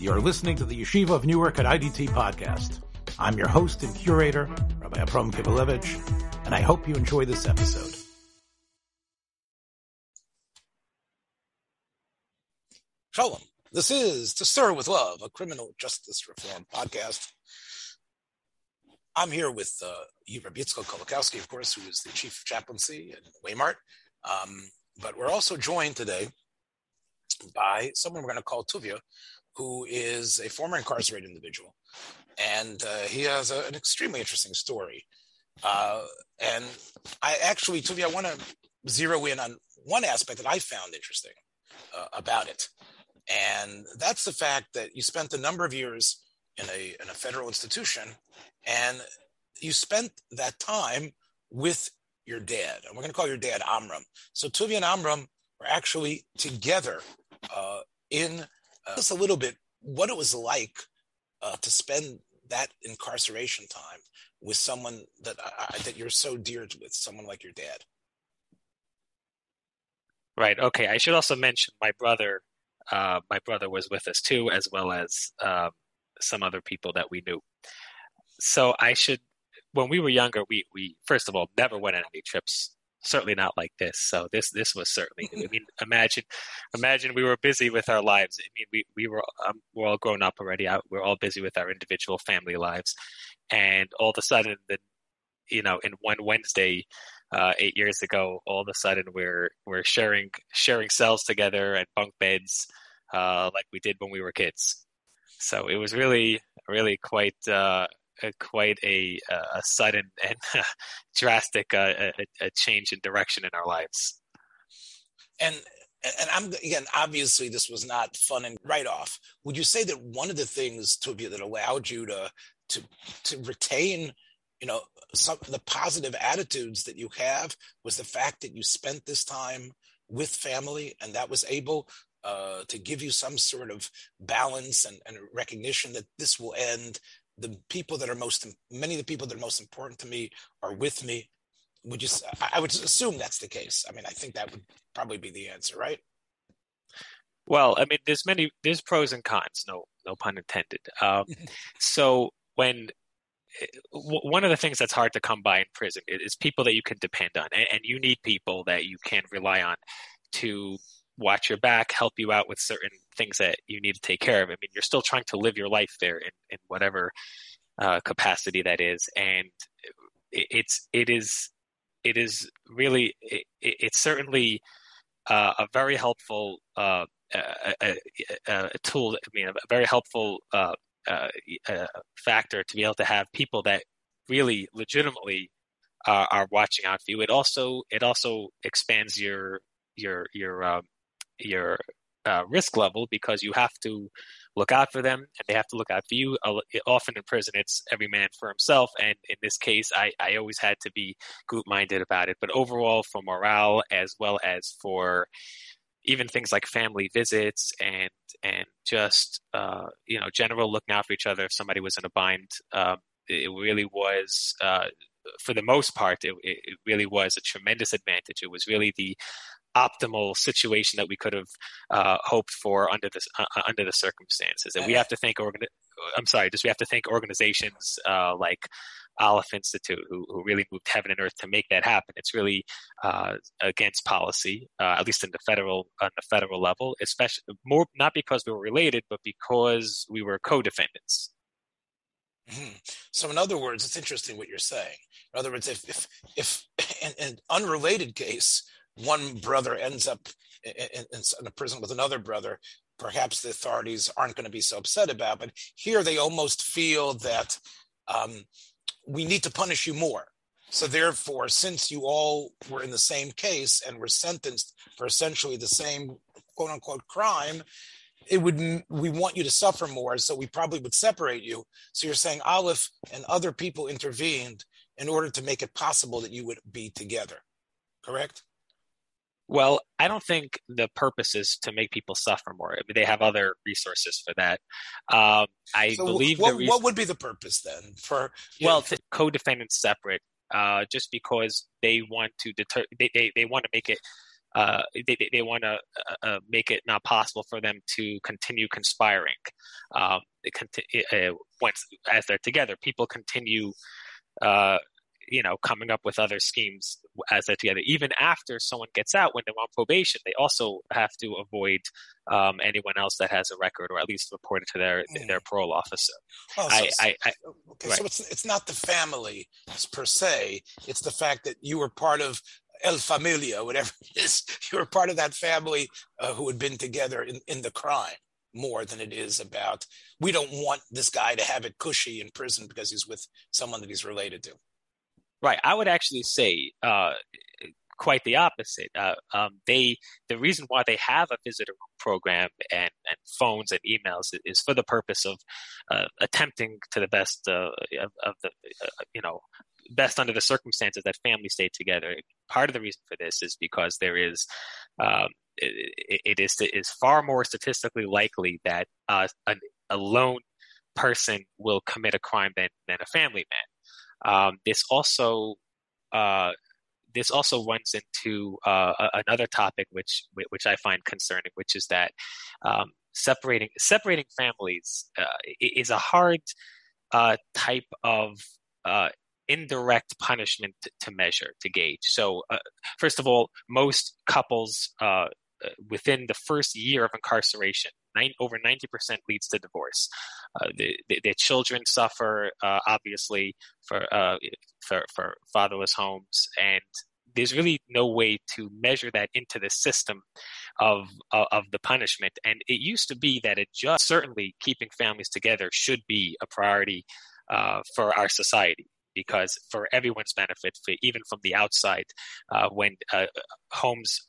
You're listening to the Yeshiva of Newark at IDT podcast. I'm your host and curator, Rabbi Abram Kibalevich, and I hope you enjoy this episode. Shalom. This is To Stir with Love, a criminal justice reform podcast. I'm here with uh, Rabbi Yitzchak Kolakowski, of course, who is the chief of chaplaincy in Waymart. Um, but we're also joined today by someone we're going to call Tuvia, who is a former incarcerated individual. And uh, he has a, an extremely interesting story. Uh, and I actually, Tuvia, I want to zero in on one aspect that I found interesting uh, about it. And that's the fact that you spent a number of years in a, in a federal institution and you spent that time with your dad. And we're going to call your dad Amram. So Tuvia and Amram were actually together uh, in just a little bit what it was like uh, to spend that incarceration time with someone that that you're so dear to, with someone like your dad. Right. Okay. I should also mention my brother. Uh, my brother was with us too, as well as um, some other people that we knew. So I should. When we were younger, we we first of all never went on any trips certainly not like this. So this this was certainly. I mean, imagine, imagine we were busy with our lives. I mean, we we were um, we're all grown up already. We're all busy with our individual family lives, and all of a sudden, the you know, in one Wednesday. Uh, eight years ago, all of a sudden we're we're sharing sharing cells together and bunk beds, uh, like we did when we were kids. So it was really really quite uh, quite a, a sudden and drastic uh, a, a change in direction in our lives. And and I'm again, obviously, this was not fun and right off. Would you say that one of the things, Tuvia, that allowed you to to to retain, you know, some the positive attitudes that you have was the fact that you spent this time with family, and that was able uh, to give you some sort of balance and, and recognition that this will end the people that are most many of the people that are most important to me are with me. Would you i would assume that's the case. I mean i think that would probably be the answer right? Well i mean there's many there's pros and cons no no pun intended. Um, so when eh, one of the things that's hard to come by in prison is people that you can depend on and you need people that you can rely on to watch your back, help you out with certain things that you need to take care of. I mean, you're still trying to live your life there in, in whatever uh, capacity that is, and it, it's it is it is really it, it's certainly uh, a very helpful uh, a, a, a, tool. I mean, a very helpful uh, uh, uh, factor to be able to have people that really legitimately are watching out for you. It also it also expands your your your um, your uh, risk level because you have to look out for them and they have to look out for you. Often in prison, it's every man for himself. And in this case, I, I always had to be group minded about it. But overall, for morale as well as for even things like family visits and and just uh, you know general looking out for each other if somebody was in a bind, uh, it really was. Uh, for the most part, it, it really was a tremendous advantage. It was really the optimal situation that we could have uh, hoped for under this uh, uh, under the circumstances. And we have to think organ- I'm sorry, just we have to thank organizations uh, like Aleph Institute who, who really moved heaven and earth to make that happen. It's really uh, against policy, uh, at least in the federal on the federal level, especially more not because we were related, but because we were co-defendants. Mm-hmm. So, in other words, it's interesting what you're saying. In other words, if if if in an unrelated case, one brother ends up in, in, in a prison with another brother, perhaps the authorities aren't going to be so upset about. But here they almost feel that um, we need to punish you more. So therefore, since you all were in the same case and were sentenced for essentially the same quote unquote crime, it would we want you to suffer more, so we probably would separate you. So you're saying Aleph and other people intervened in order to make it possible that you would be together, correct? Well, I don't think the purpose is to make people suffer more. I mean, they have other resources for that. Um, I so believe. What, res- what, would be the purpose then for? Well, know, co-defendants separate, uh, just because they want to deter. They, they, they want to make it uh, they, they want to uh, uh, make it not possible for them to continue conspiring. Um, conti- uh, once as they're together, people continue, uh, you know, coming up with other schemes as they're together. Even after someone gets out, when they're on probation, they also have to avoid um, anyone else that has a record, or at least report it to their mm. their parole officer. Well, so, I, I, I, okay, right. so it's it's not the family per se; it's the fact that you were part of El Familia, whatever it is. You were part of that family uh, who had been together in, in the crime more than it is about we don't want this guy to have it cushy in prison because he's with someone that he's related to. Right. I would actually say uh, quite the opposite. Uh, um, they the reason why they have a visitor program and, and phones and emails is for the purpose of uh, attempting to the best uh, of, of, the uh, you know best under the circumstances that families stay together. Part of the reason for this is because there is um, it, it is is far more statistically likely that uh, a, a lone person will commit a crime than than a family man. Um, this also uh, this also runs into uh, another topic which which I find concerning, which is that um, separating separating families uh, is a hard uh, type of uh, indirect punishment to measure to gauge. So, uh, first of all, most couples uh, within the first year of incarceration Nine, over 90% leads to divorce. Uh, the, the, the, children suffer, uh, obviously, for, uh, for, for fatherless homes, and there's really no way to measure that into the system of, of, of the punishment. And it used to be that it just certainly keeping families together should be a priority uh, for our society because for everyone's benefit, for, even from the outside, uh, when uh, homes,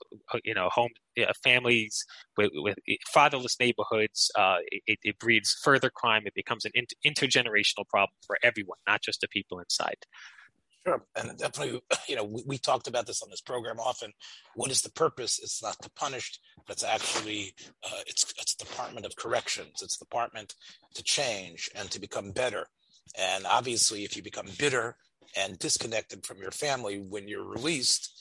you know, home uh, families with, with, fatherless neighborhoods, uh, it, it, breeds further crime. It becomes an inter- intergenerational problem for everyone, not just the people inside. Sure, and definitely, you know, we, we, talked about this on this program often. What is the purpose? It's not to punish, but it's actually uh, it's it's Department of Corrections. It's Department to change and to become better. And obviously, if you become bitter and disconnected from your family when you're released,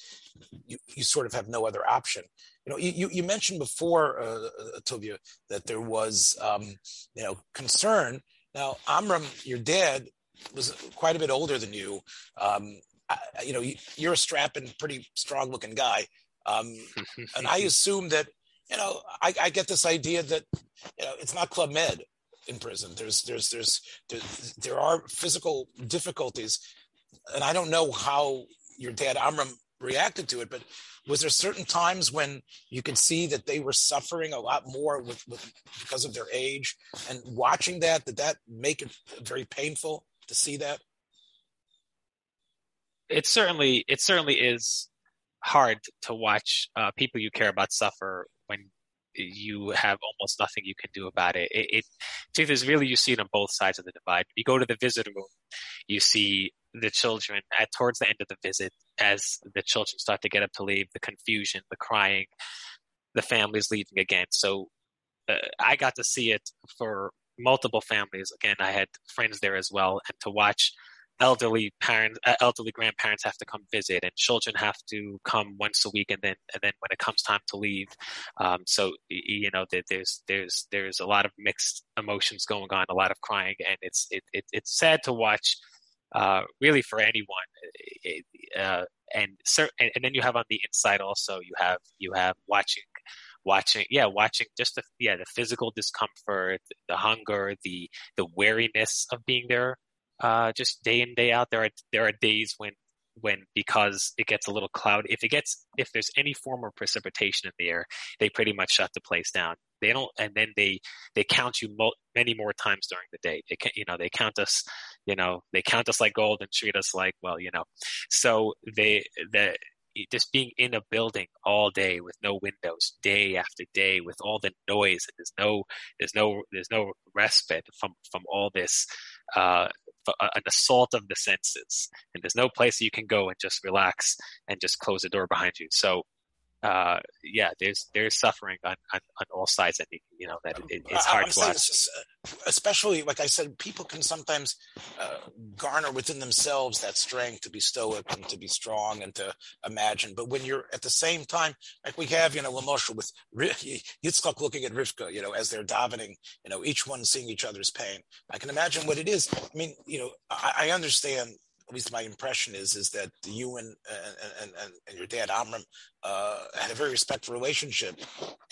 you, you sort of have no other option. You know, you, you mentioned before, uh, uh, Tuvia, that there was, um, you know, concern. Now, Amram, your dad, was quite a bit older than you. Um, I, you know, you're a strapping, pretty strong-looking guy, um, and I assume that you know, I, I, get this idea that you know it's not Club Med in prison. There's there's there's there, are physical difficulties, and I don't know how your dad Amram reacted to it, but was there certain times when you could see that they were suffering a lot more with, with because of their age and watching that did that make it very painful to see that it certainly it certainly is hard to watch uh, people you care about suffer when you have almost nothing you can do about it. It, it there's really you see it on both sides of the divide. You go to the visitor room, you see the children at towards the end of the visit as the children start to get up to leave, the confusion, the crying, the families leaving again. So uh, I got to see it for multiple families. Again, I had friends there as well, and to watch elderly parents, uh, elderly grandparents have to come visit, and children have to come once a week, and then and then when it comes time to leave, um, so you know there's there's there's a lot of mixed emotions going on, a lot of crying, and it's it, it it's sad to watch. Uh, really, for anyone, uh, and, and and then you have on the inside also you have you have watching watching yeah watching just the yeah the physical discomfort the hunger the the weariness of being there uh, just day in day out. There are there are days when when because it gets a little cloudy. If it gets if there's any form of precipitation in the air, they pretty much shut the place down. They don't, and then they they count you mo- many more times during the day. They can, you know they count us, you know they count us like gold and treat us like well you know. So they the just being in a building all day with no windows, day after day, with all the noise, and there's no there's no there's no respite from from all this uh, an assault of the senses, and there's no place you can go and just relax and just close the door behind you. So, uh, yeah, there's there's suffering on, on, on all sides, and you know that it, it's hard I'm to watch. Especially like I said, people can sometimes uh, garner within themselves that strength to be stoic and to be strong and to imagine. But when you're at the same time, like we have, you know, Lamosha with Yitzchak looking at Rivka, you know, as they're davening, you know, each one seeing each other's pain. I can imagine what it is. I mean, you know, I, I understand at least my impression is is that you and and and, and your dad Amram uh, had a very respectful relationship,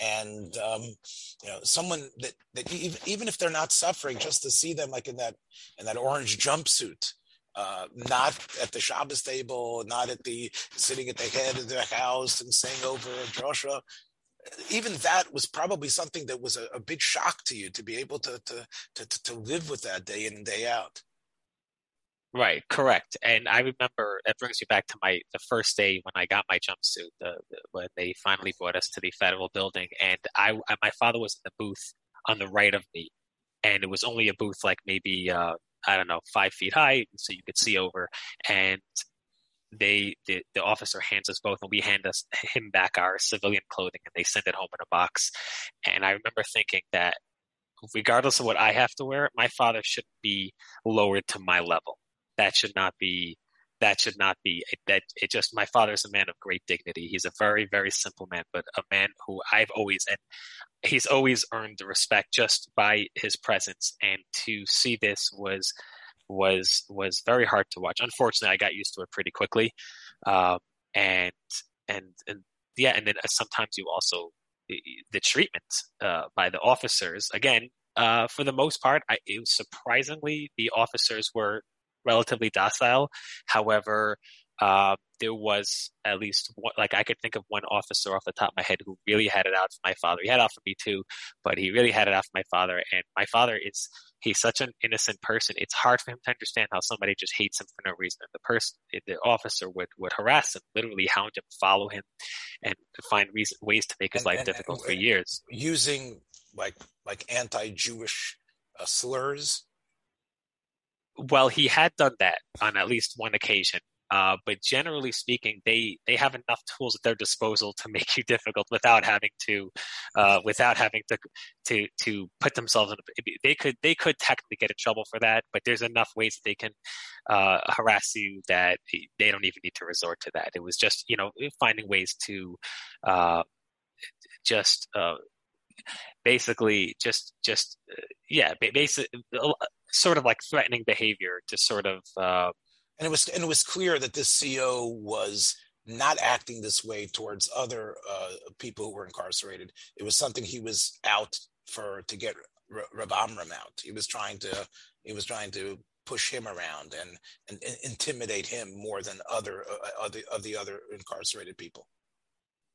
and um, you know someone that that even, even if they're not suffering, just to see them like in that in that orange jumpsuit. Uh, not at the Shabbos table, not at the sitting at the head of their house and saying over Joshua. Even that was probably something that was a, a big shock to you to be able to, to to to live with that day in and day out. Right, correct. And I remember that brings me back to my the first day when I got my jumpsuit, the, the, when they finally brought us to the federal building, and I, my father was in the booth on the right of me, and it was only a booth like maybe uh, I don't know five feet high, so you could see over, and they the, the officer hands us both and we hand us him back our civilian clothing and they send it home in a box. And i remember thinking that regardless of what i have to wear my father should be lowered to my level that should not be that should not be that it just my father is a man of great dignity. He's a very very simple man but a man who i've always and he's always earned the respect just by his presence. And to see this was was was very hard to watch. Unfortunately i got used to it pretty quickly. Um, and and and yeah and then uh, sometimes you also the, the treatment uh, by the officers again uh, for the most part I, it was surprisingly the officers were relatively docile. However, uh, there was at least one, like I could think of one officer off the top of my head who really had it out for my father. He had it out for me too, but he really had it out for my father. And my father is he's such an innocent person. It's hard for him to understand how somebody just hates him for no reason. And the person, the officer would would harass him, literally hound him, follow him, and find reason, ways to make his and, life and, difficult and, for years. Using like like anti-Jewish uh, slurs well, he had done that on at least one occasion. Uh, but generally speaking, they, they have enough tools at their disposal to make you difficult without having to, uh, without having to, to, to put themselves in. They could they could technically get in trouble for that, but there's enough ways that they can uh, harass you that they don't even need to resort to that. It was just you know finding ways to uh, just uh, basically just just uh, yeah basically sort of like threatening behavior to sort of. Uh, and it was and it was clear that this CO was not acting this way towards other uh, people who were incarcerated. It was something he was out for to get R- Rav Amram out. He was trying to he was trying to push him around and, and, and intimidate him more than other uh, of, the, of the other incarcerated people.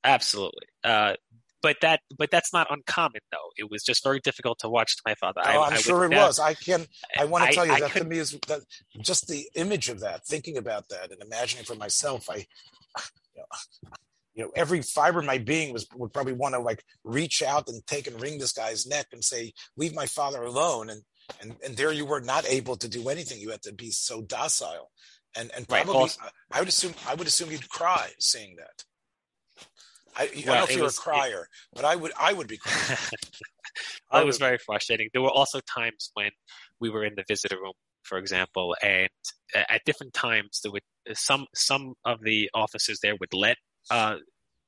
Absolutely. Uh, but that but that's not uncommon though. It was just very difficult to watch to my father. Oh, I, am sure it was. I can. I want to tell you I, that to me is that just the image of that, thinking about that, and imagining for myself. I, you know, you know, every fiber of my being was would probably want to like reach out and take and wring this guy's neck and say, "Leave my father alone." And and and there you were, not able to do anything. You had to be so docile, and and probably right. also, I would assume I would assume you'd cry seeing that. I, well, I don't know if you're was, a crier, it, but I would I would be crying. it was very frustrating. There were also times when we were in the visitor room, for example, and at different times there would some some of the officers there would let uh,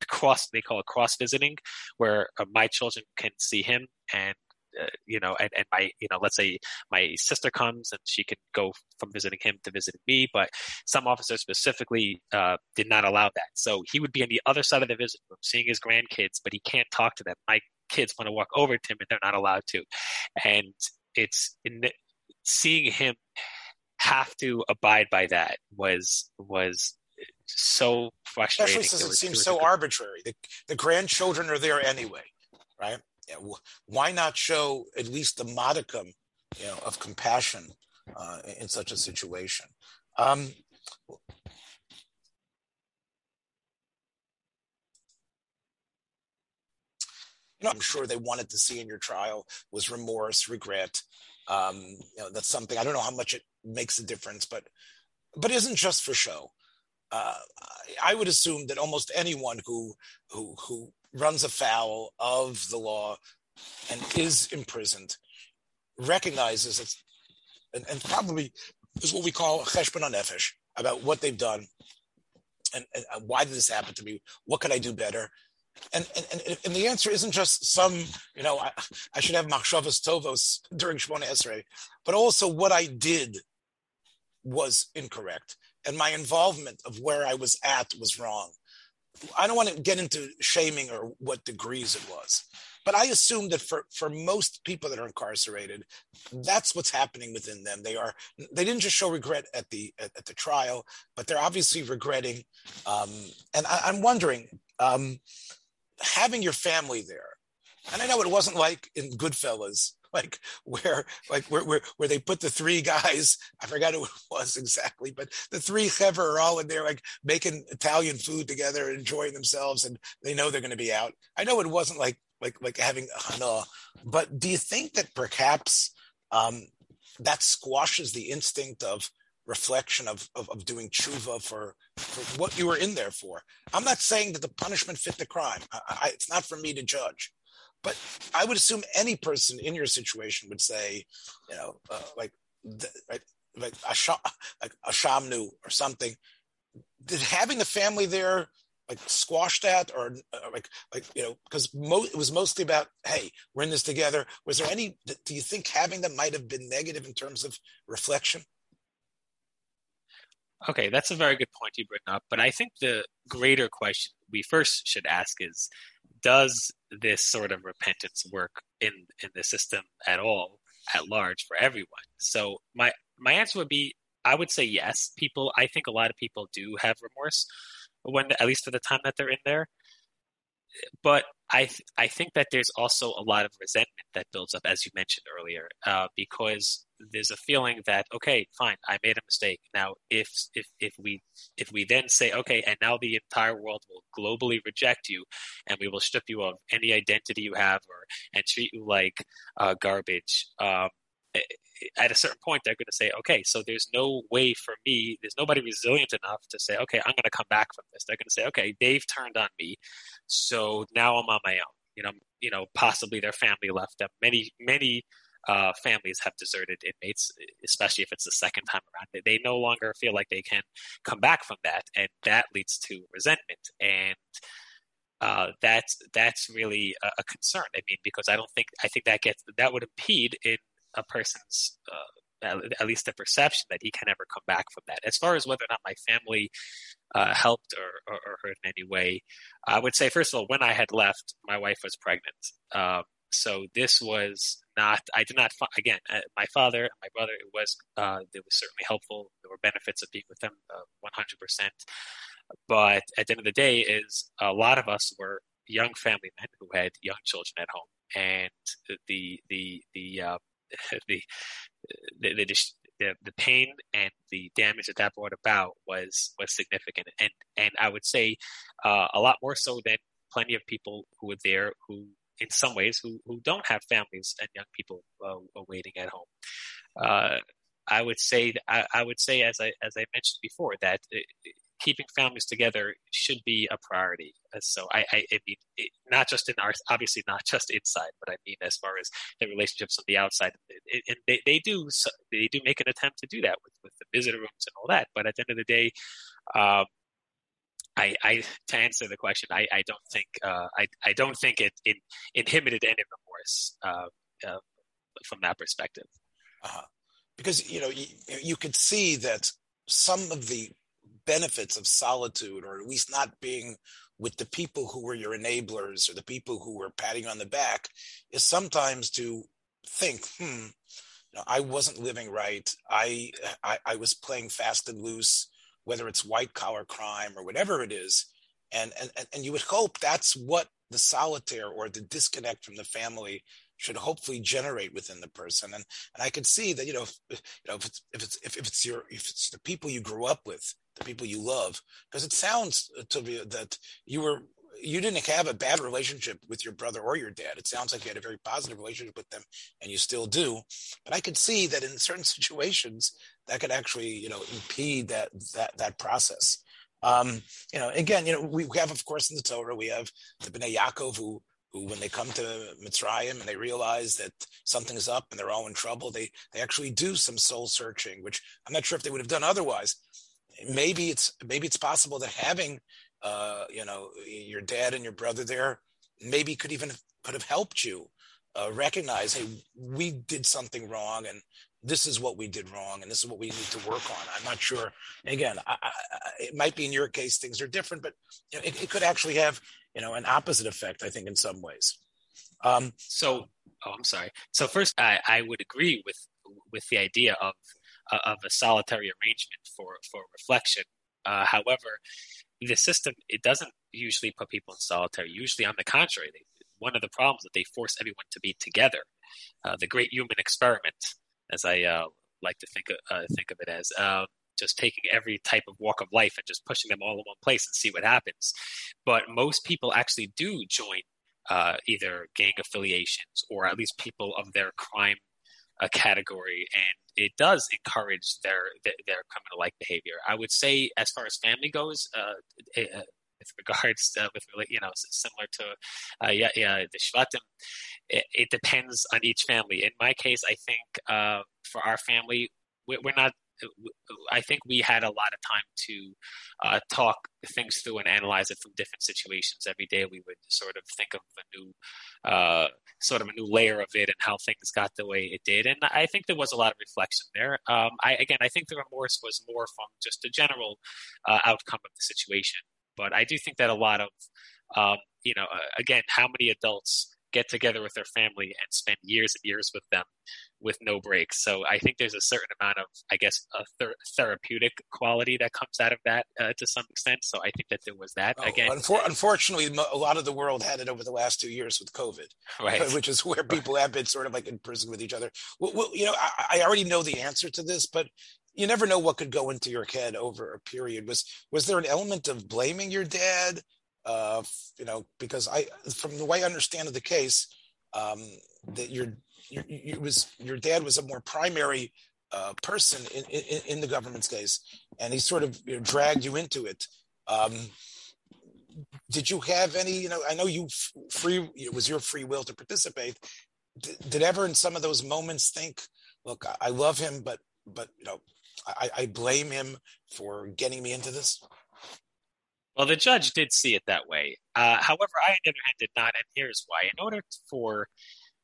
cross they call it cross visiting, where uh, my children can see him and uh, you know, and, and my, you know, let's say my sister comes and she can go from visiting him to visiting me, but some officers specifically uh, did not allow that. So he would be on the other side of the visit room seeing his grandkids, but he can't talk to them. My kids want to walk over to him and they're not allowed to. And it's in the, seeing him have to abide by that was was so frustrating. Especially since it, it seems so arbitrary. The, the grandchildren are there anyway, right? Why not show at least a modicum you know, of compassion uh, in such a situation? Um, you know, I'm sure they wanted to see in your trial was remorse, regret. Um, you know, that's something I don't know how much it makes a difference, but but isn't just for show. Uh, I would assume that almost anyone who who who runs afoul of the law and is imprisoned recognizes it's, and, and probably is what we call cheshbon nefesh about what they've done and, and, why did this happen to me? What could I do better? And, and, and the answer isn't just some, you know, I, I should have machshavas tovos during Shemona Esrei, but also what I did was incorrect. And my involvement of where I was at was wrong. I don't want to get into shaming or what degrees it was, but I assume that for, for most people that are incarcerated, that's what's happening within them. They are they didn't just show regret at the at, at the trial, but they're obviously regretting. Um, and I, am wondering, um, having your family there, and I know it wasn't like in Goodfellas, like where like where, where where they put the three guys i forgot who it was exactly but the three hever are all in there like making italian food together enjoying themselves and they know they're going to be out i know it wasn't like like like having hana but do you think that perhaps um that squashes the instinct of reflection of, of, of doing tshuva for, for what you were in there for. I'm not saying that the punishment fit the crime. I, I, it's not for me to judge. But I would assume any person in your situation would say, you know, uh, like, like, like a like or something. Did having the family there like squash that or, uh, like like you know because mo- it was mostly about hey we're in this together was there any do you think having them might have been negative in terms of reflection okay that's a very good point you bring up but i think the greater question we first should ask is does this sort of repentance work in in the system at all at large for everyone? So my my answer would be i would say yes. People i think a lot of people do have remorse when at least for the time that they're in there. But I th- I think that there's also a lot of resentment that builds up, as you mentioned earlier, uh, because there's a feeling that okay, fine, I made a mistake. Now, if if if we if we then say okay, and now the entire world will globally reject you, and we will strip you of any identity you have, or and treat you like uh, garbage. Um, at a certain point they're going to say okay so there's no way for me there's nobody resilient enough to say okay i'm going to come back from this they're going to say okay they've turned on me so now i'm on my own you know you know possibly their family left them many many uh, families have deserted inmates, especially if it's the second time around. They, they no longer feel like they can come back from that, and that leads to resentment. And uh, that's that's really a, a, concern. I mean, because I don't think I think that gets that would impede in a person's uh, at least the perception that he can ever come back from that. As far as whether or not my family uh, helped or, or, or, hurt in any way, I would say first of all, when I had left, my wife was pregnant. Um, so this was not. I did not. Again, uh, my father my brother. It was. Uh, it was certainly helpful. There were benefits of being with them, uh, one hundred percent. But at the end of the day, is a lot of us were young family men who had young children at home, and the the the uh, the the, the, the the pain and the damage that that brought about was was significant, and and I would say uh, a lot more so than plenty of people who were there who in some ways who who don't have families and young people uh, waiting at home. Uh, I would say I, I, would say as I as I mentioned before that keeping families together should be a priority. Uh, so I, I, I mean, it, not just in our, obviously not just inside, but I mean as far as the relationships on the outside. and they, they do they do make an attempt to do that with, with the visitor rooms and all that. But at the end of the day, um, I, I, to answer the question, I, I don't think uh, I, I don't think it, it inhibited any remorse uh, uh, from that perspective. Uh-huh. Because you know you, you could see that some of the benefits of solitude, or at least not being with the people who were your enablers or the people who were patting on the back, is sometimes to think, hmm, you know, I wasn't living right. I, I I was playing fast and loose, whether it's white collar crime or whatever it is, and and and you would hope that's what the solitaire or the disconnect from the family should hopefully generate within the person. And and I could see that you know if, you know if it's if it's if, it's your if it's the people you grew up with, the people you love, because it sounds to me that you were you didn't have a bad relationship with your brother or your dad. It sounds like you had a very positive relationship with them, and you still do. But I could see that in certain situations that could actually, you know, impede that that that process. Um, you know, again, you know, we have, of course, in the Torah, we have the Bnei Yaakov who who, when they come to Mitzrayim and they realize that something's up and they're all in trouble, they they actually do some soul searching, which I'm not sure if they would have done otherwise. Maybe it's maybe it's possible that having uh, you know your dad and your brother there maybe could even could have helped you uh, recognize, hey, we did something wrong, and this is what we did wrong, and this is what we need to work on. I'm not sure. Again, I, I, it might be in your case things are different, but you know, it, it, could actually have you know an opposite effect. I think in some ways. Um, so, oh, I'm sorry. So first, I, I would agree with with the idea of uh, of a solitary arrangement for for reflection. Uh, however, the system it doesn't usually put people in solitary. Usually, on the contrary, they, one of the problems that they force everyone to be together. Uh, the great human experiment, as I uh, like to think of, uh, think of it as, um, just taking every type of walk of life and just pushing them all in one place and see what happens. But most people actually do join uh, either gang affiliations or at least people of their crime uh, category, and it does encourage their their, their criminal like behavior. I would say, as far as family goes, uh, uh with regards uh, with you know similar to uh, yeah, yeah the shvatim. It, it, depends on each family. In my case, I think uh, for our family, we're not I think we had a lot of time to uh, talk things through and analyze it from different situations. Every day, we would sort of think of a new, uh, sort of a new layer of it and how things got the way it did. And I think there was a lot of reflection there. Um, I again, I think the remorse was more from just the general uh, outcome of the situation. But I do think that a lot of, um, you know, again, how many adults get together with their family and spend years and years with them with no breaks. So I think there's a certain amount of, I guess, a ther- therapeutic quality that comes out of that uh, to some extent. So I think that there was that oh, again. Unfor- unfortunately, a lot of the world had it over the last two years with COVID, right? Which is where people have been sort of like in prison with each other. Well, well you know, I, I already know the answer to this, but you never know what could go into your head over a period. Was was there an element of blaming your dad? Uh, you know, because I, from the way I understand of the case, um, that your, your was your dad was a more primary uh, person in, in, in, the government's case, and he sort of you know, dragged you into it. Um, did you have any? You know, I know you free. It was your free will to participate. Did, did ever in some of those moments think, look, I, I love him, but but you know, I, I blame him for getting me into this? Well, the judge did see it that way. Uh, however, I, on the other hand, did not, and here's why. In order for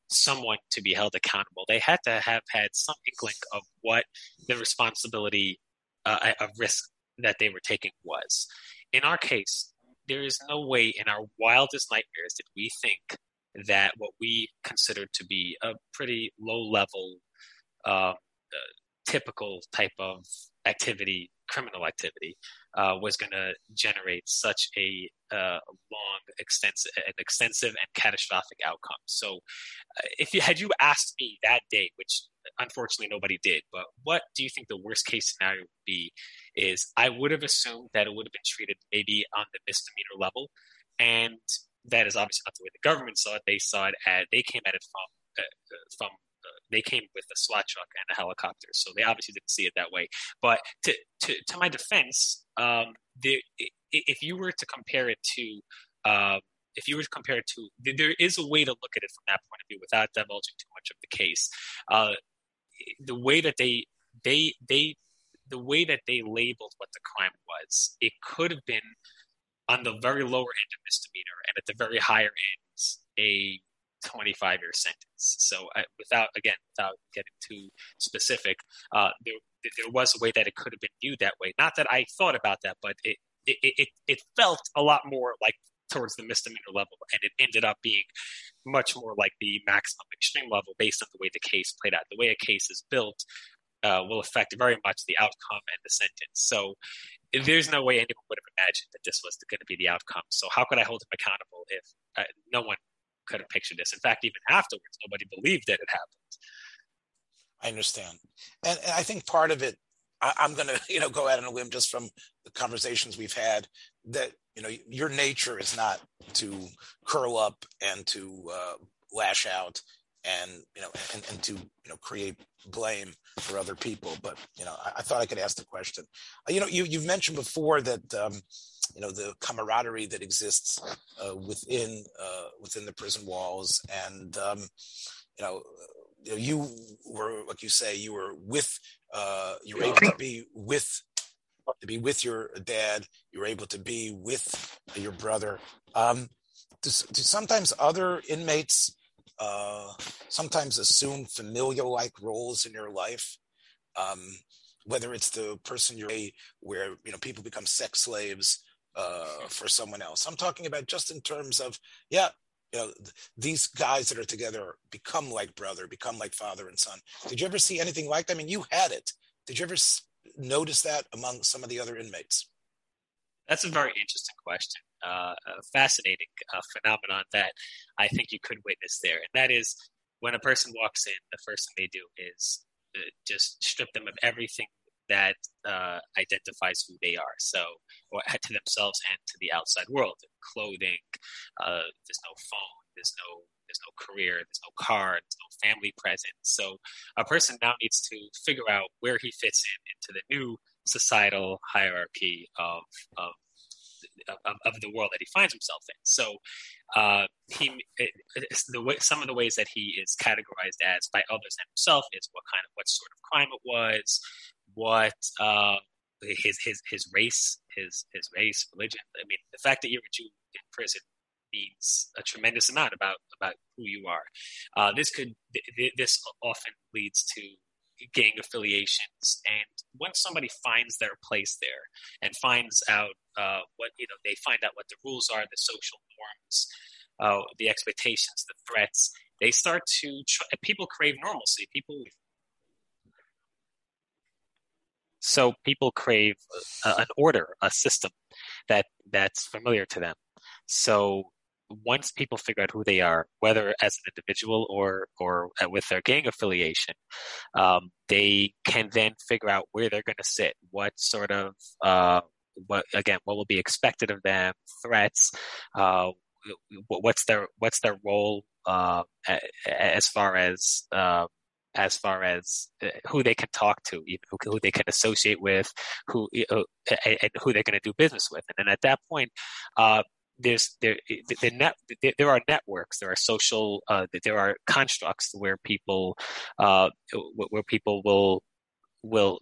someone to be held accountable, they had to have had some inkling of what the responsibility uh, of risk that they were taking was. In our case, there is no way in our wildest nightmares did we think that what we considered to be a pretty low level, uh, typical type of activity, criminal activity, uh, was going to generate such a uh, long, extensive, an extensive and catastrophic outcome. So, uh, if you had you asked me that day, which unfortunately nobody did, but what do you think the worst case scenario would be? Is I would have assumed that it would have been treated maybe on the misdemeanor level, and that is obviously not the way the government saw it. They saw it as they came at it from uh, uh, from they came with a SWAT truck and a helicopter, so they obviously didn't see it that way. But to to, to my defense, um, the, if you were to compare it to uh, if you were to compare it to, there is a way to look at it from that point of view without divulging too much of the case. Uh, the way that they they they the way that they labeled what the crime was, it could have been on the very lower end of misdemeanor and at the very higher ends a 25 year sentence. So uh, without, again, without getting too specific, uh, there, there was a way that it could have been viewed that way. Not that I thought about that, but it, it, it, it felt a lot more like towards the misdemeanor level, and it ended up being much more like the maximum extreme level based on the way the case played out. The way a case is built uh, will affect very much the outcome and the sentence. So there's no way anyone would have imagined that this was going to be the outcome. So how could I hold him accountable if uh, no one could have pictured this. In fact, even afterwards, nobody believed that it happened. I understand, and, and I think part of it, I, I'm going to you know go out on a limb just from the conversations we've had that you know your nature is not to curl up and to uh, lash out. And you know and, and to you know create blame for other people. But you know i, I thought i could ask the question. Uh, you know you, you've mentioned before that um, you know the camaraderie that exists uh, within uh, within the prison walls and um, you know you, were like you say you were with uh, you were able to be with to be with your dad. You were able to be with your brother. Um, do, do sometimes other inmates uh, sometimes assume familial like roles in your life. Um, whether it's the person you're where you know people become sex slaves uh, for someone else. I'm talking about just in terms of yeah, you know th- these guys that are together become like brother, become like father and son. Did you ever see anything like that? I mean, you had it. Did you ever s- notice that among some of the other inmates? That's a very interesting question uh, fascinating uh, phenomenon that I think you could witness there, and that is when a person walks in, the first thing they do is uh, just strip them of everything that uh, identifies who they are. So, or to themselves and to the outside world, clothing. Uh, there's no phone. There's no there's no career, there's no car, there's no family presence. So a person now needs to figure out where he fits in into the new societal hierarchy of, of of, of, the world that he finds himself in. So uh, he the way, some of the ways that he is categorized as by others and himself is what kind of what sort of crime it was, what uh, his his his race, his his race, religion. I mean, the fact that you're a Jew in prison means a tremendous amount about about who you are. Uh, this could th- this often leads to gang affiliations. And once somebody finds their place there and finds out uh, what you know they find out what the rules are the social norms uh, the expectations the threats they start to try, people crave normalcy. People so people crave uh, an order a system that that's familiar to them. So once people figure out who they are, whether as an individual or or with their gang affiliation, um, they can then figure out where they're going to sit, what sort of uh, what again, what will be expected of them, threats, uh, what's their what's their role uh, as far as uh, as far as uh, who they can talk to, who they can associate with, who uh, and who they're going to do business with, and then at that point, uh, there's there the, net there are networks there are social uh, there are constructs where people uh, where people will will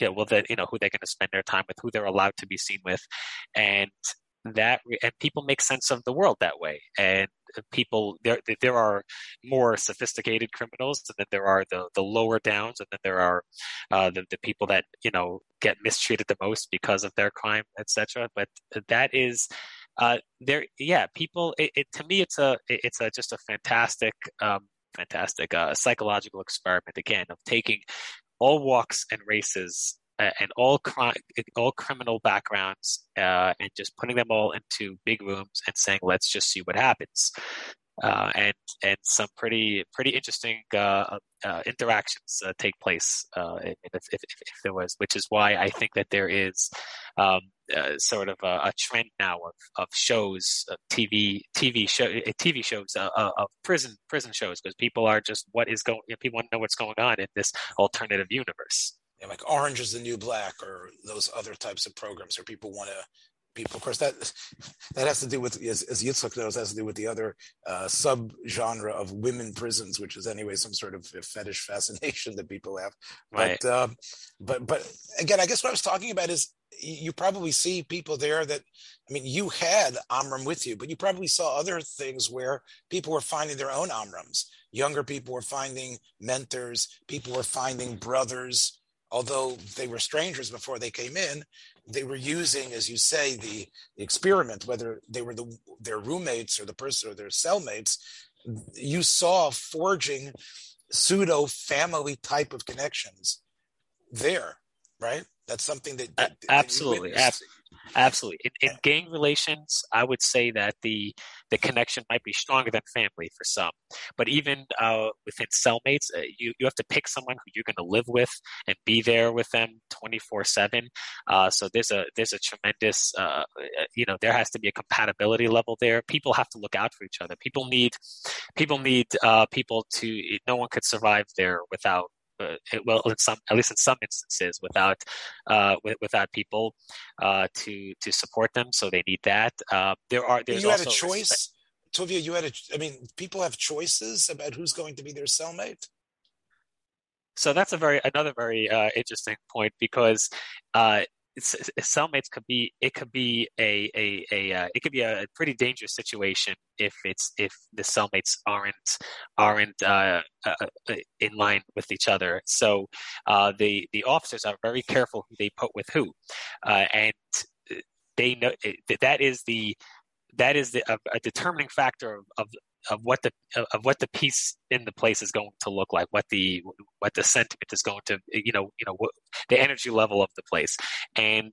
yeah well then you know who they're going to spend their time with who they're allowed to be seen with and that and people make sense of the world that way and people there there are more sophisticated criminals and then there are the the lower downs and then there are uh, the, the people that you know get mistreated the most because of their crime etc but that is uh, there, yeah, people. It, it, to me, it's a it's a just a fantastic, um, fantastic uh, psychological experiment again of taking all walks and races and all crime, all criminal backgrounds, uh, and just putting them all into big rooms and saying, "Let's just see what happens." Uh, and and some pretty pretty interesting uh, uh, interactions uh, take place if, if, if, there was, which is why I think that there is um, sort of a, a, trend now of, of shows, of TV TV show TV shows of prison prison shows because people are just what is going. People want to know what's going on in this alternative universe. Yeah, like Orange is the New Black, or those other types of programs where people want to people. Of course, that that has to do with, as, as Yitzhak knows, has to do with the other uh, sub genre of women prisons, which is anyway some sort of fetish fascination that people have. Right. But um, but but again, I guess what I was talking about is you probably see people there that I mean, you had Amram with you, but you probably saw other things where people were finding their own Amrams. Younger people were finding mentors. People were finding brothers although they were strangers before they came in, they were using, as you say, the, the experiment, whether they were the, their roommates or the person or their cellmates, you saw forging pseudo family type of connections there, right? That's something that, that absolutely, that Absolutely. In, in, gang relations, I would say that the the connection might be stronger than family for some. But even uh, within cellmates, uh, you you have to pick someone who you're going to live with and be there with them 24 uh, seven. So there's a there's a tremendous uh, you know there has to be a compatibility level there. People have to look out for each other. People need people need uh, people to. No one could survive there without uh, well, in some, at least in some instances, without uh, without people uh, to to support them. So they need that. Uh, there are there's you had a choice, respect. Tuvia. You had a. I mean, people have choices about who's going to be their cellmate. So that's a very another very uh, interesting point because uh, cellmates could be it could be a a, a uh, it could be a pretty dangerous situation if it's if the cellmates aren't aren't uh, uh, uh in line with each other. So uh, the the officers are very careful who they put with who, uh, and they know that is the that is the, a, a determining factor of, of of what the of what the peace in the place is going to look like, what the what the sentiment is going to you know you know what, the energy level of the place, and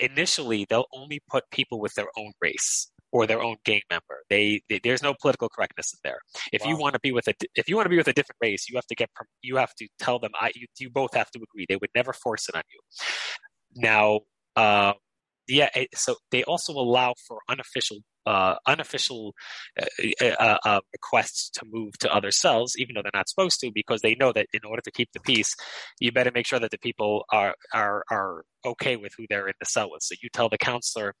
initially they'll only put people with their own race or their own gang member. They, they there's no political correctness in there. If wow. you want to be with a if you want to be with a different race, you have to get you have to tell them I you, you both have to agree. They would never force it on you. Now, uh, yeah, so they also allow for unofficial uh, unofficial uh, uh, uh, requests to move to other cells, even though they're not supposed to, because they know that in order to keep the peace, you better make sure that the people are are are okay with who they're in the cell with. So you tell the counselor,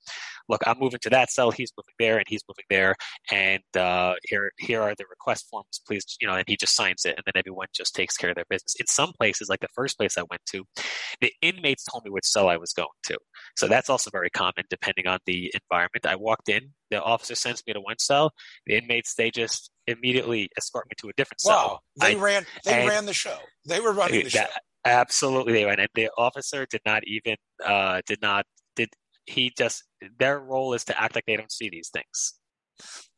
look, I'm moving to that cell, he's moving there, and he's moving there, and uh, here here are the request forms, please, you know, and he just signs it, and then everyone just takes care of their business. In some places, like the first place I went to, the inmates told me which cell I was going to. So that's also very common depending on the environment. I walked in, the officer sends me to one cell, the inmates they just immediately escort me to a different cell. Wow, they I, ran they ran the show. They were running the that, show. Absolutely, they went, and the officer did not even uh, did not did he just their role is to act like they don't see these things.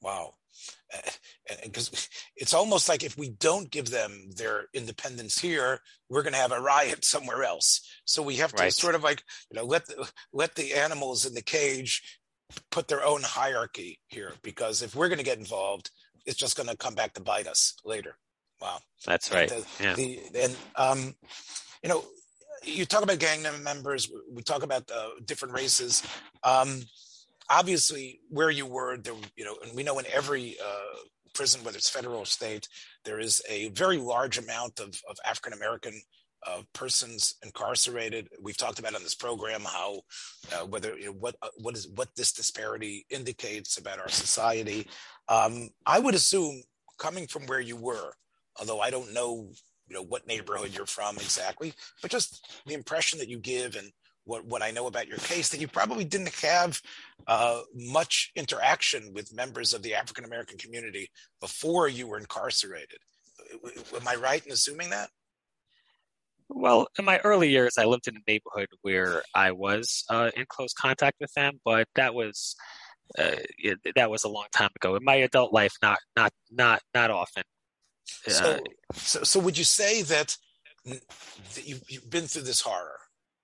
Wow, because it's almost like if we don't give them their independence here, we're going to have a riot somewhere else. So we have to right. sort of like you know let the, let the animals in the cage put their own hierarchy here because if we're going to get involved, it's just going to come back to bite us later. Wow. That's right. The, yeah. The, and, um, you know, you talk about gang members, we talk about uh, different races. Um, obviously, where you were, there, you know, and we know in every uh, prison, whether it's federal or state, there is a very large amount of, of African American uh, persons incarcerated. We've talked about on this program how uh, whether you know, what uh, what is what this disparity indicates about our society. Um, I would assume, coming from where you were, although I don't know, you know, what neighborhood you're from exactly, but just the impression that you give and what, what I know about your case, that you probably didn't have uh, much interaction with members of the African American community before you were incarcerated. Am I right in assuming that? Well, in my early years, I lived in a neighborhood where I was uh, in close contact with them, but that was uh, that was a long time ago. In my adult life, not not not not often. So, so, so would you say that, that you've, you've been through this horror,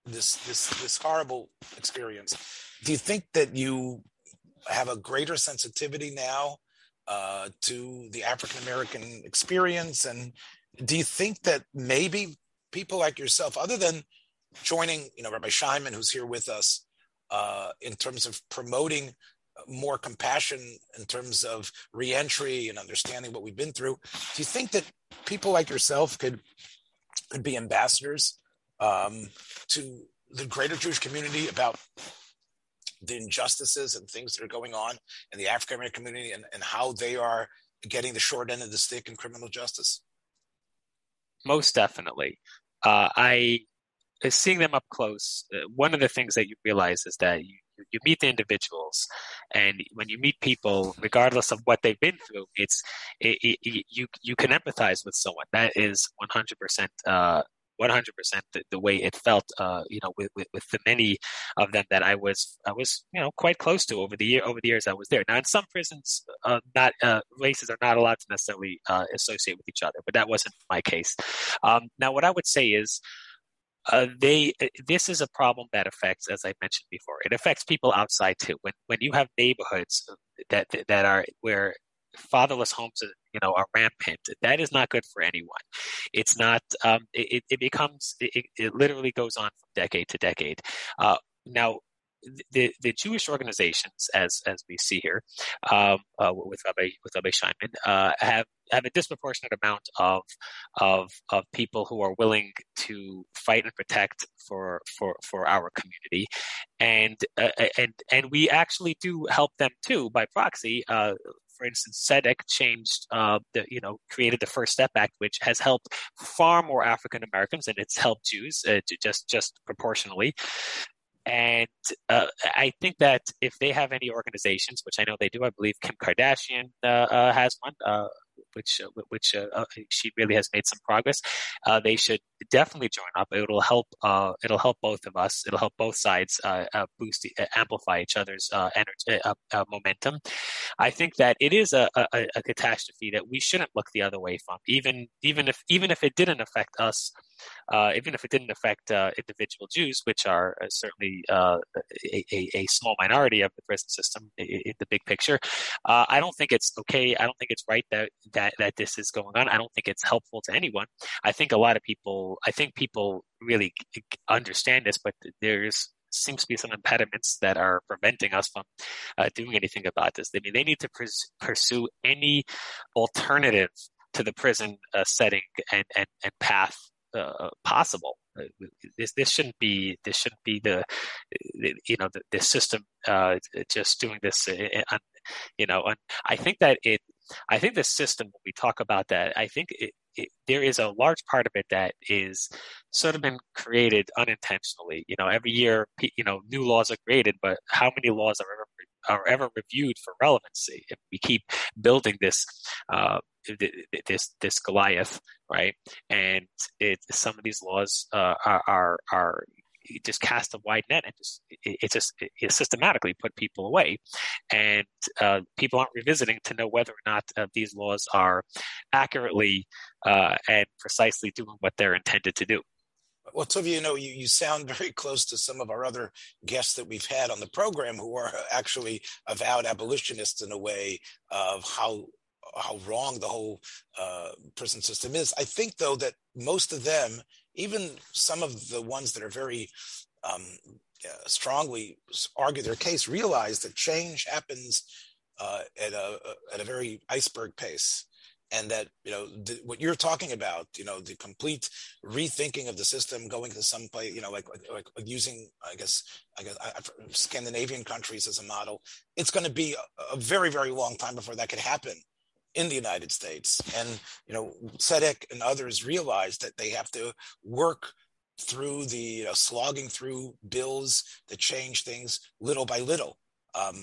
this this this horrible experience? Do you think that you have a greater sensitivity now uh, to the African American experience, and do you think that maybe people like yourself, other than joining, you know, Rabbi Scheinman, who's here with us, uh, in terms of promoting more compassion in terms of reentry and understanding what we've been through. Do you think that people like yourself could could be ambassadors um, to the greater Jewish community about the injustices and things that are going on in the African American community and, and how they are getting the short end of the stick in criminal justice? Most definitely. Uh, I seeing them up close. Uh, one of the things that you realize is that you you meet the individuals and when you meet people regardless of what they've been through it's it, it, you you can empathize with someone that is 100% uh, 100% the, the, way it felt, uh, you know, with, with, with, the many of them that I was, I was, you know, quite close to over the year, over the years I was there. Now, in some prisons, uh, not uh, races are not allowed to necessarily uh, associate with each other, but that wasn't my case. Um, now, what I would say is, uh, they this is a problem that affects, as I mentioned before, it affects people outside too. When when you have neighborhoods that that are where fatherless homes you know are rampant that is not good for anyone it's not um, it, it becomes it, it literally goes on from decade to decade uh, now the the Jewish organizations, as as we see here, um, uh, with Rabbi with Rabbi Scheinman, uh, have have a disproportionate amount of of of people who are willing to fight and protect for for for our community, and uh, and and we actually do help them too by proxy. Uh, for instance, Tzedek changed, uh, the, you know, created the First Step Act, which has helped far more African Americans, and it's helped Jews uh, just just proportionally. And uh, I think that if they have any organizations, which I know they do, I believe Kim Kardashian uh, uh, has one, uh, which uh, which uh, she really has made some progress. they should definitely join up. It'll help. it'll help both of us. It'll help both sides boost, amplify each other's energy, momentum. I think that it is a, a, a catastrophe that we shouldn't look the other way from, even even if even if it didn't affect us uh, even if it didn't affect uh, individual Jews, which are uh, certainly uh, a, a, small minority of the prison system in, the big picture. Uh, I don't think it's okay. I don't think it's right that, that that this is going on. I don't think it's helpful to anyone. I think a lot of people. I think people really understand this, but there's seems to be some impediments that are preventing us from uh, doing anything about this. I mean, they need to pers- pursue any alternative to the prison uh, setting and, and, and path uh, possible. Uh, this this shouldn't be this shouldn't be the you know the, the system uh, just doing this. Uh, you know, and I think that it. I think the system. When we talk about that, I think it, it, there is a large part of it that is sort of been created unintentionally. You know, every year, you know, new laws are created, but how many laws are ever are ever reviewed for relevancy. If we keep building this uh, this this Goliath, right? And it, some of these laws uh, are, are, are just cast a wide net and just it, it just it, systematically put people away, and uh, people aren't revisiting to know whether or not uh, these laws are accurately uh, and precisely doing what they're intended to do. Well, Tuvia, you know, you, you sound very close to some of our other guests that we've had on the program who are actually avowed abolitionists in a way of how how wrong the whole uh, prison system is. I think, though, that most of them, even some of the ones that are very um, uh, strongly argue their case, realize that change happens uh, at a at a very iceberg pace. And that you know the, what you're talking about you know the complete rethinking of the system going to some place you know like like, like using i guess i guess scandinavian countries as a model it's going to be a, a, very very long time before that could happen in the united states. And you know tzedek and others realized that they have to work through the you know, slogging through bills that change things little by little. Um,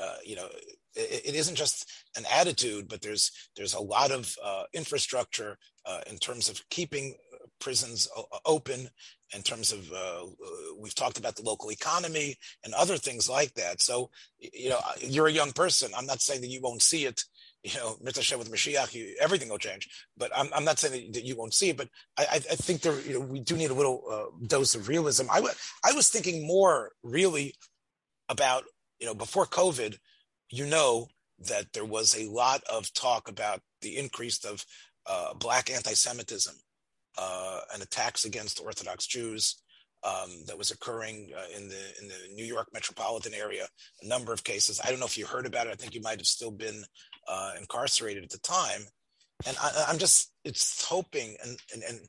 uh, you know it, it isn't just an attitude, but there's there's a lot of uh, infrastructure uh, in terms of keeping prisons open in terms of uh, we've talked about the local economy and other things like that. So you know you're a young person. I'm not saying that you won't see it you know Mitzvah with Mashiach you, everything will change but I'm, I'm not saying that, you won't see it but i, I think there you know we do need a little uh, dose of realism I, w- I was thinking more really about you know before covid you know that there was a lot of talk about the increase of uh, black anti-Semitism uh, and attacks against Orthodox Jews um, that was occurring uh, in the in the New York metropolitan area. A number of cases. I don't know if you heard about it. I think you might have still been uh, incarcerated at the time. And I, am just it's hoping and and and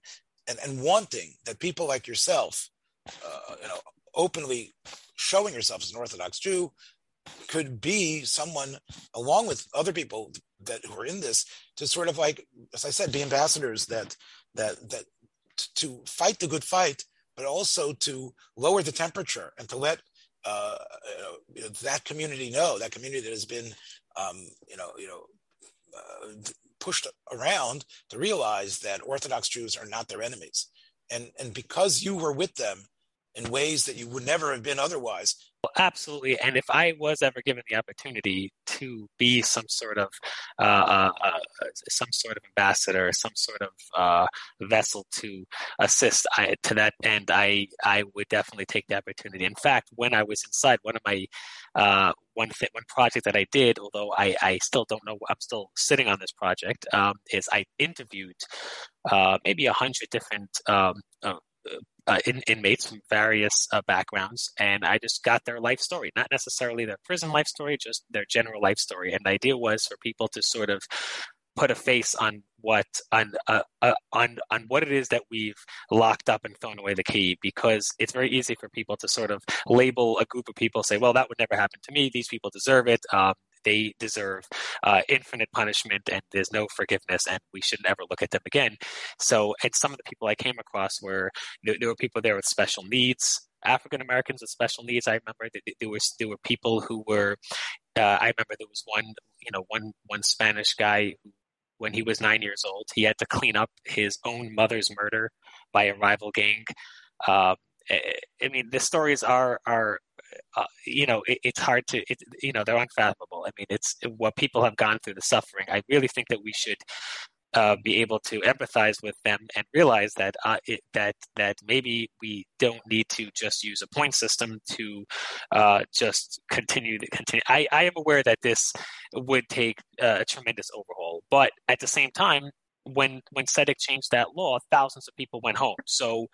and, and wanting that people like yourself, uh, you know, openly showing yourself as an Orthodox Jew, could be someone along with other people that who are in this to sort of like as i said be ambassadors that that that to fight the good fight but also to lower the temperature and to let uh, you know, that community know that community that has been um, you know you know uh, pushed around to realize that orthodox jews are not their enemies and and because you were with them in ways that you would never have been otherwise. Absolutely. And if I was ever given the opportunity to be some sort of uh, uh, uh, some sort of ambassador, some sort of uh, vessel to assist I, to that end, I I would definitely take the opportunity. In fact, when I was inside, one of my uh, one th- one project that I did, although I, I still don't know, I'm still sitting on this project, um, is I interviewed uh, maybe a hundred different um, uh, in, inmates from various uh, backgrounds, and I just got their life story, not necessarily their prison life story, just their general life story. And the idea was for people to sort of put a face on what on uh, uh, on on what it is that we've locked up and thrown away the key because it's very easy for people to sort of label a group of people say well that would never happen to me. These people deserve it. Um, they deserve uh, infinite punishment and there's no forgiveness and we should never look at them again. So, and some of the people I came across were there, there were people there with special needs. African Americans with special needs. I remember there was there were people who were. Uh, I remember there was one you know one one Spanish guy who when he was nine years old. He had to clean up his own mother's murder by a rival gang. Uh, I mean, the stories are are uh, you know, it, it's hard to, it, you know, they're unfathomable. I mean, it's what people have gone through the suffering. I really think that we should uh, be able to empathize with them and realize that uh, it, that that maybe we don't need to just use a point system to uh, just continue to continue. I, I am aware that this would take uh, a tremendous overhaul, but at the same time, when when Tzedek changed that law, thousands of people went home. So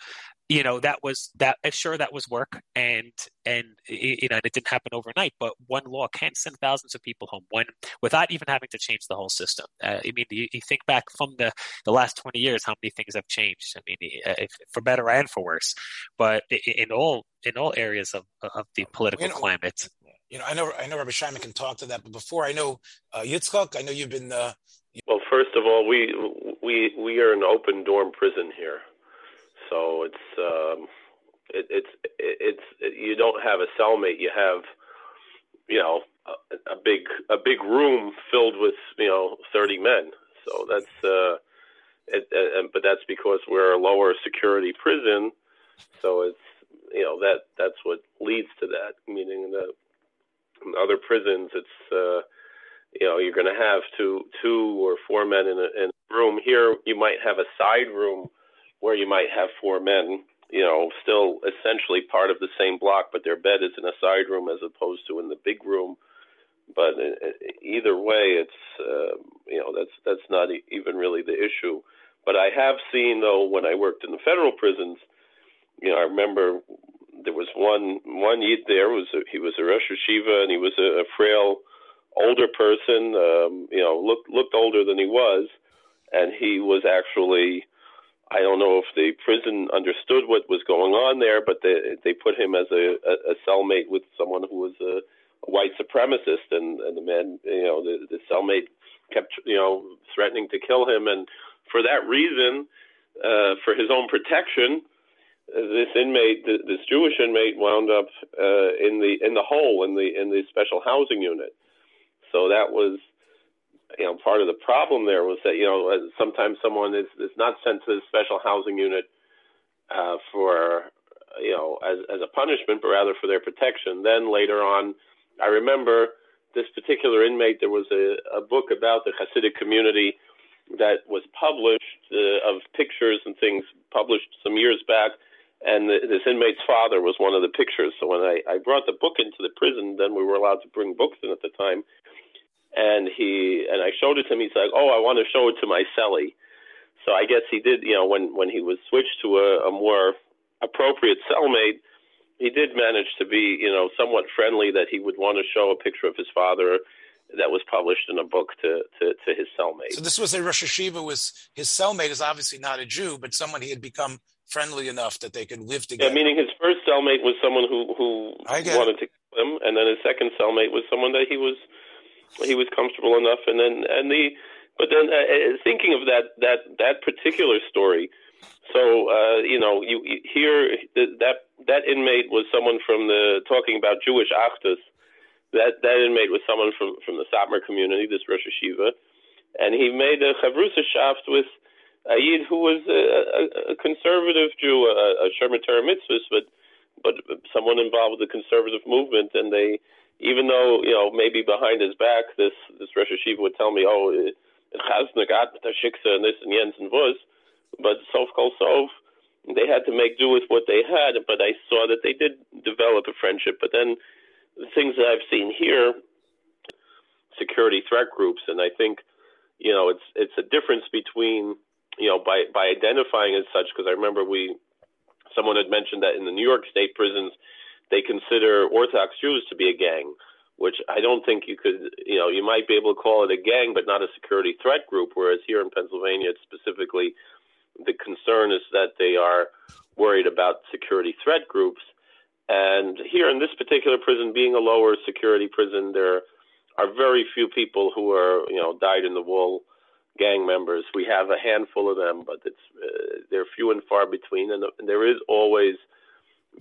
you know that was that sure that was work and and you know it didn't happen overnight but one law can send thousands of people home one without even having to change the whole system. Uh, i mean you, you, think back from the the last 20 years how many things have changed? I mean if, for better and for worse. But in all in all areas of of the political you know, climate. you know i know i know rabbi Scheinman can talk to that but before i know uh, yitzchak i know you've been uh, well first of all we we we are an open dorm prison here so it's um, it, it's it's it, you don't have a cellmate. You have you know a, a big a big room filled with you know thirty men. So that's uh, it, uh, but that's because we're a lower security prison. So it's you know that that's what leads to that. Meaning that in other prisons, it's uh, you know you're going to have two two or four men in a, in a room. Here you might have a side room where you might have four men, you know, still essentially part of the same block, but their bed is in a side room as opposed to in the big room. But uh, either way, it's uh, you know that's that's not even really the issue. But I have seen though when I worked in the federal prisons, you know, I remember there was one one yid there was a, he was a Rosh Yeshiva and he was a, a frail older person, um, you know, looked looked older than he was, and he was actually I don't know if the prison understood what was going on there, but they they put him as a, a, a cellmate with someone who was a, a white supremacist, and, and the man, you know, the, the cellmate kept, you know, threatening to kill him, and for that reason, uh, for his own protection, this inmate, this Jewish inmate, wound up uh, in the in the hole in the in the special housing unit. So that was you know, part of the problem there was that you know uh, sometimes someone is is not sent to the special housing unit uh, for you know as as a punishment, but rather for their protection. Then later on, I remember this particular inmate. There was a, a book about the Hasidic community that was published uh, of pictures and things published some years back. And the, this inmate's father was one of the pictures. So when I, I brought the book into the prison, then we were allowed to bring books in at the time and he and I showed it to him. He's like, "Oh, I want to show it to my cellie." So I guess he did. You know, when when he was switched to a, a more appropriate cellmate, he did manage to be, you know, somewhat friendly. That he would want to show a picture of his father that was published in a book to to, to his cellmate. So this was a Rosh Yeshiva. Was his cellmate is obviously not a Jew, but someone he had become friendly enough that they could live together. Yeah, meaning his first cellmate was someone who who wanted it. to kill him, and then his second cellmate was someone that he was he was comfortable enough, and then and the but then uh, uh, thinking of that that that particular story, so uh, you know you, you hear that that inmate was someone from the talking about Jewish Achdus. That that inmate was someone from from the Satmar community, this Rosh Yeshiva, and he made a chavrusa shaft with a yid who was a, a, a conservative Jew, a, a shomer mitzvahs, but but someone involved with the conservative movement, and they, even though you know maybe behind his back, this this Rosh Yeshiva would tell me, oh, it has nagat and this and Jens and Vuz, but Sof Kol Sof, they had to make do with what they had. But I saw that they did develop a friendship. But then the things that I've seen here, security threat groups, and I think you know it's it's a difference between you know by by identifying as such because I remember we someone had mentioned that in the New York State prisons they consider Orthodox Jews to be a gang, which I don't think you could, you know, you might be able to call it a gang, but not a security threat group. Whereas here in Pennsylvania, it's specifically the concern is that they are worried about security threat groups. And here in this particular prison, being a lower security prison, there are very few people who are, you know, dyed in the wool gang members. We have a handful of them, but it's uh, they're few and far between, and, and there is always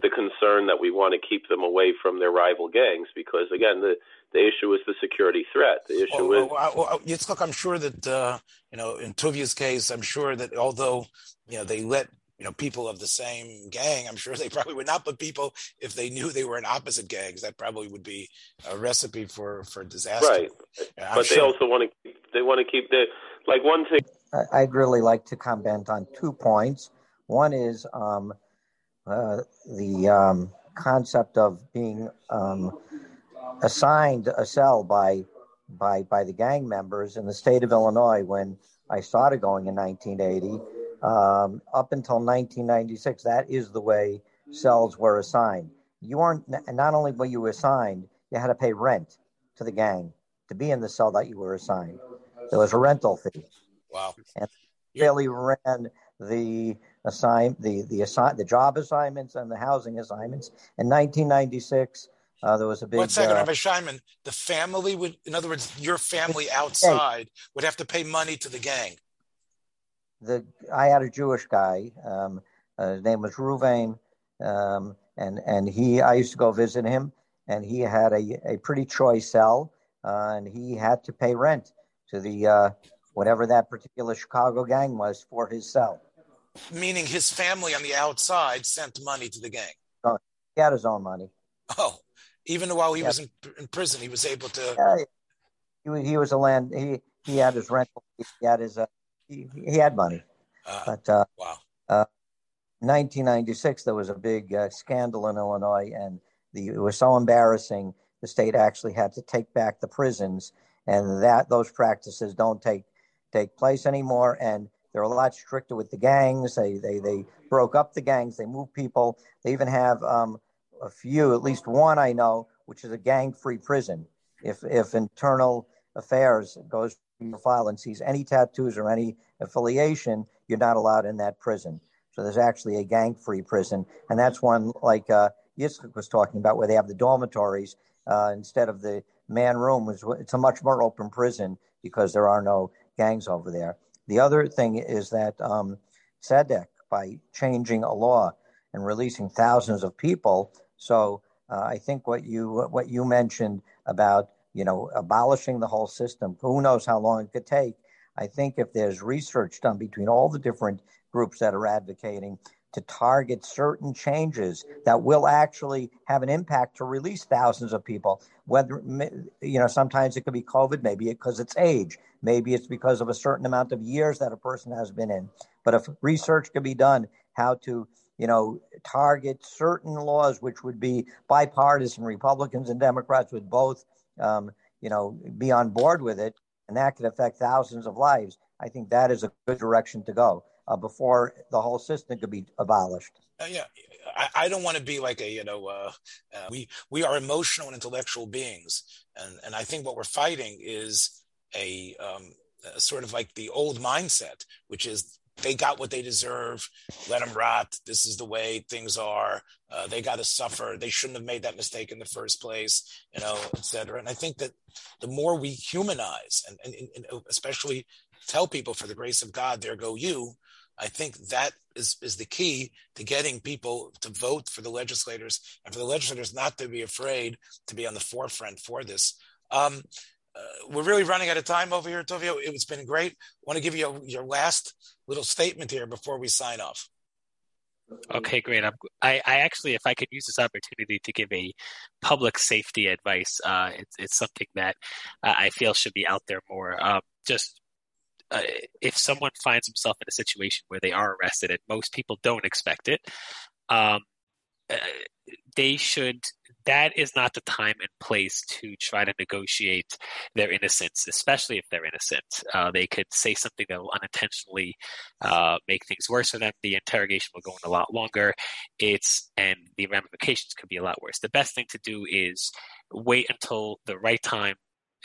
the concern that we want to keep them away from their rival gangs because again the the issue is the security threat. The issue well, is well, well, Yitzchak, I'm sure that uh, you know in Tuvia's case, I'm sure that although you know they let you know people of the same gang, I'm sure they probably would not put people if they knew they were in opposite gangs. That probably would be a recipe for for disaster. Right, but sure. they also want to they want to keep the like one thing. I'd really like to comment on two points. One is um, uh, the um, concept of being um, assigned a cell by by by the gang members in the state of Illinois when I started going in 1980 um, up until 1996. That is the way cells were assigned. You weren't not only were you assigned, you had to pay rent to the gang to be in the cell that you were assigned. There was a rental fee. Wow. And really ran the assign the the assign the job assignments and the housing assignments. In 1996, uh, there was a big. One second, uh, Rabbi Scheinman. The family would, in other words, your family outside would have to pay money to the gang. The I had a Jewish guy. Um, uh, his name was Ruvain, um, and and he I used to go visit him, and he had a, a pretty choice cell, uh, and he had to pay rent to the uh, whatever that particular Chicago gang was for his cell. Meaning his family on the outside sent money to the gang. Oh, he had his own money. Oh, even while he was in, in, prison, he was able to. Yeah, he, he was a land. He he had his rental. He had his. Uh, he, he had money. Uh, but uh, wow. Uh, 1996, there was a big uh, scandal in Illinois, and the, it was so embarrassing. The state actually had to take back the prisons and that those practices don't take take place anymore. And they're a lot stricter with the gangs. They they they broke up the gangs. They move people. They even have um, a few, at least one I know, which is a gang-free prison. If if internal affairs goes your file and sees any tattoos or any affiliation, you're not allowed in that prison. So there's actually a gang-free prison, and that's one like uh, Yitzchak was talking about, where they have the dormitories uh, instead of the man room it's a much more open prison because there are no gangs over there. The other thing is that um, Tzedek, by changing a law and releasing thousands of people, so uh, I think what you what you mentioned about you know abolishing the whole system, who knows how long it could take. I think if there's research done between all the different groups that are advocating, to target certain changes that will actually have an impact to release thousands of people. Whether, you know, sometimes it could be COVID, maybe because it's age, maybe it's because of a certain amount of years that a person has been in. But if research could be done, how to, you know, target certain laws which would be bipartisan, Republicans and Democrats would both, um, you know, be on board with it, and that could affect thousands of lives. I think that is a good direction to go uh, before the whole system could be abolished. Uh, yeah, I, I, don't want to be like a you know uh, uh, we we are emotional and intellectual beings, and and I think what we're fighting is a, um, a sort of like the old mindset, which is they got what they deserve. Let them rot. This is the way things are. Uh, they got to suffer. They shouldn't have made that mistake in the first place, you know, et cetera. And I think that the more we humanize and, and, and especially tell people, for the grace of God, there go you, I think that is, is the key to getting people to vote for the legislators and for the legislators not to be afraid to be on the forefront for this. Um, uh, we're really running out of time over here, Tuvia. It's been great. I want to give you a, your last little statement here before we sign off. Okay, great. I'm, I, I actually, if I could use this opportunity to give a public safety advice, uh, it's, it's something that uh, I feel should be out there more. Um, just uh, if someone finds himself in a situation where they are arrested, and most people don't expect it, um, uh, they should that is not the time and place to try to negotiate their innocence, especially if they're innocent. Uh, they could say something that will unintentionally uh, make things worse for them. The interrogation will go on a lot longer. It's and the ramifications could be a lot worse. The best thing to do is wait until the right time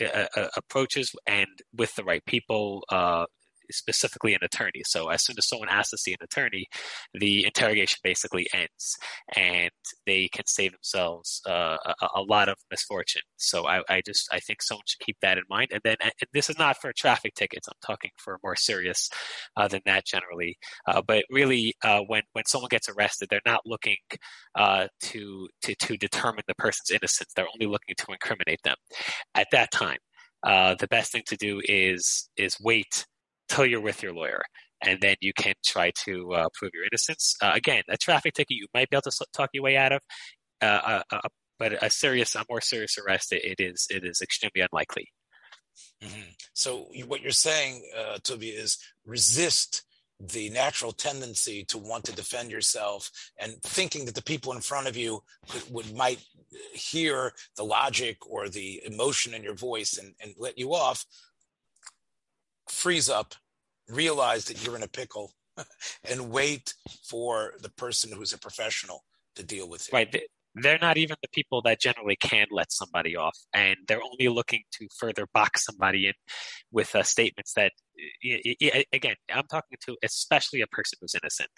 uh, approaches and with the right people uh, specifically an attorney. So as soon as someone asks to see an attorney, the interrogation basically ends, and they can save themselves uh, a, a, lot of misfortune. So I, I, just I think someone should keep that in mind. And then and this is not for traffic tickets. I'm talking for more serious uh, than that generally. Uh, but really, uh, when when someone gets arrested, they're not looking uh, to to to determine the person's innocence. They're only looking to incriminate them. At that time. Uh, the best thing to do is is wait till you're with your lawyer and then you can try to uh, prove your innocence. Uh, again, a traffic ticket you might be able to talk your way out of, uh, uh, uh but a serious, a more serious arrest, it is it is extremely unlikely. Mm-hmm. So what you're saying, uh, Tuvia, is resist the natural tendency to want to defend yourself and thinking that the people in front of you could, would might hear the logic or the emotion in your voice and, and let you off freeze up, realize that you're in a pickle, and wait for the person who's a professional to deal with it. Right. They're not even the people that generally can let somebody off, and they're only looking to further box somebody in with uh, statements that again, I'm talking to especially a person who's innocent.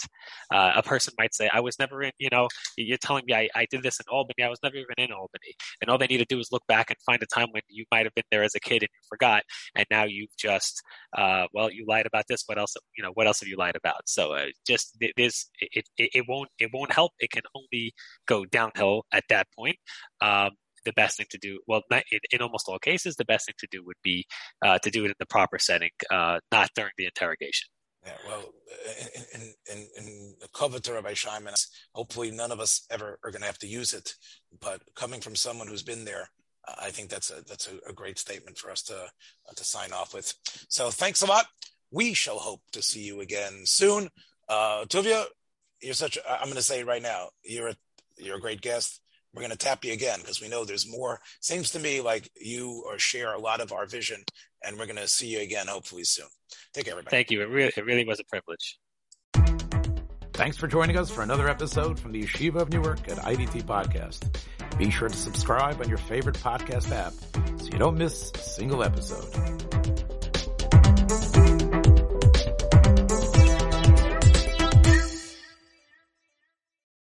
Uh, a person might say, I was never in, you know, you're telling me I, I did this in Albany. I was never even in Albany. And all they need to do is look back and find a time when you might have been there as a kid and you forgot. And now you've just, uh, well, you lied about this. What else, you know, what else have you lied about? So uh, just this, it, it, it won't, it won't help. It can only go downhill at that point. Um, the best thing to do, well, in, in, almost all cases, the best thing to do would be uh, to do it in the proper setting, uh, not during the interrogation. Yeah, well, in, in, in the covet Rabbi Scheinman, hopefully none of us ever are going to have to use it. But coming from someone who's been there, I think that's a that's a, a great statement for us to uh, to sign off with. So thanks a lot. We shall hope to see you again soon. Uh, Tuvia, you're such. I'm going to say right now, you're a you're a great guest we're going to tap you again because we know there's more. Seems to me like you or share a lot of our vision, and we're going to see you again hopefully soon. Take care, everybody. Thank you. It really, it really was a privilege. Thanks for joining us for another episode from the Yeshiva of Newark at IDT Podcast. Be sure to subscribe on your favorite podcast app so you don't miss a single episode.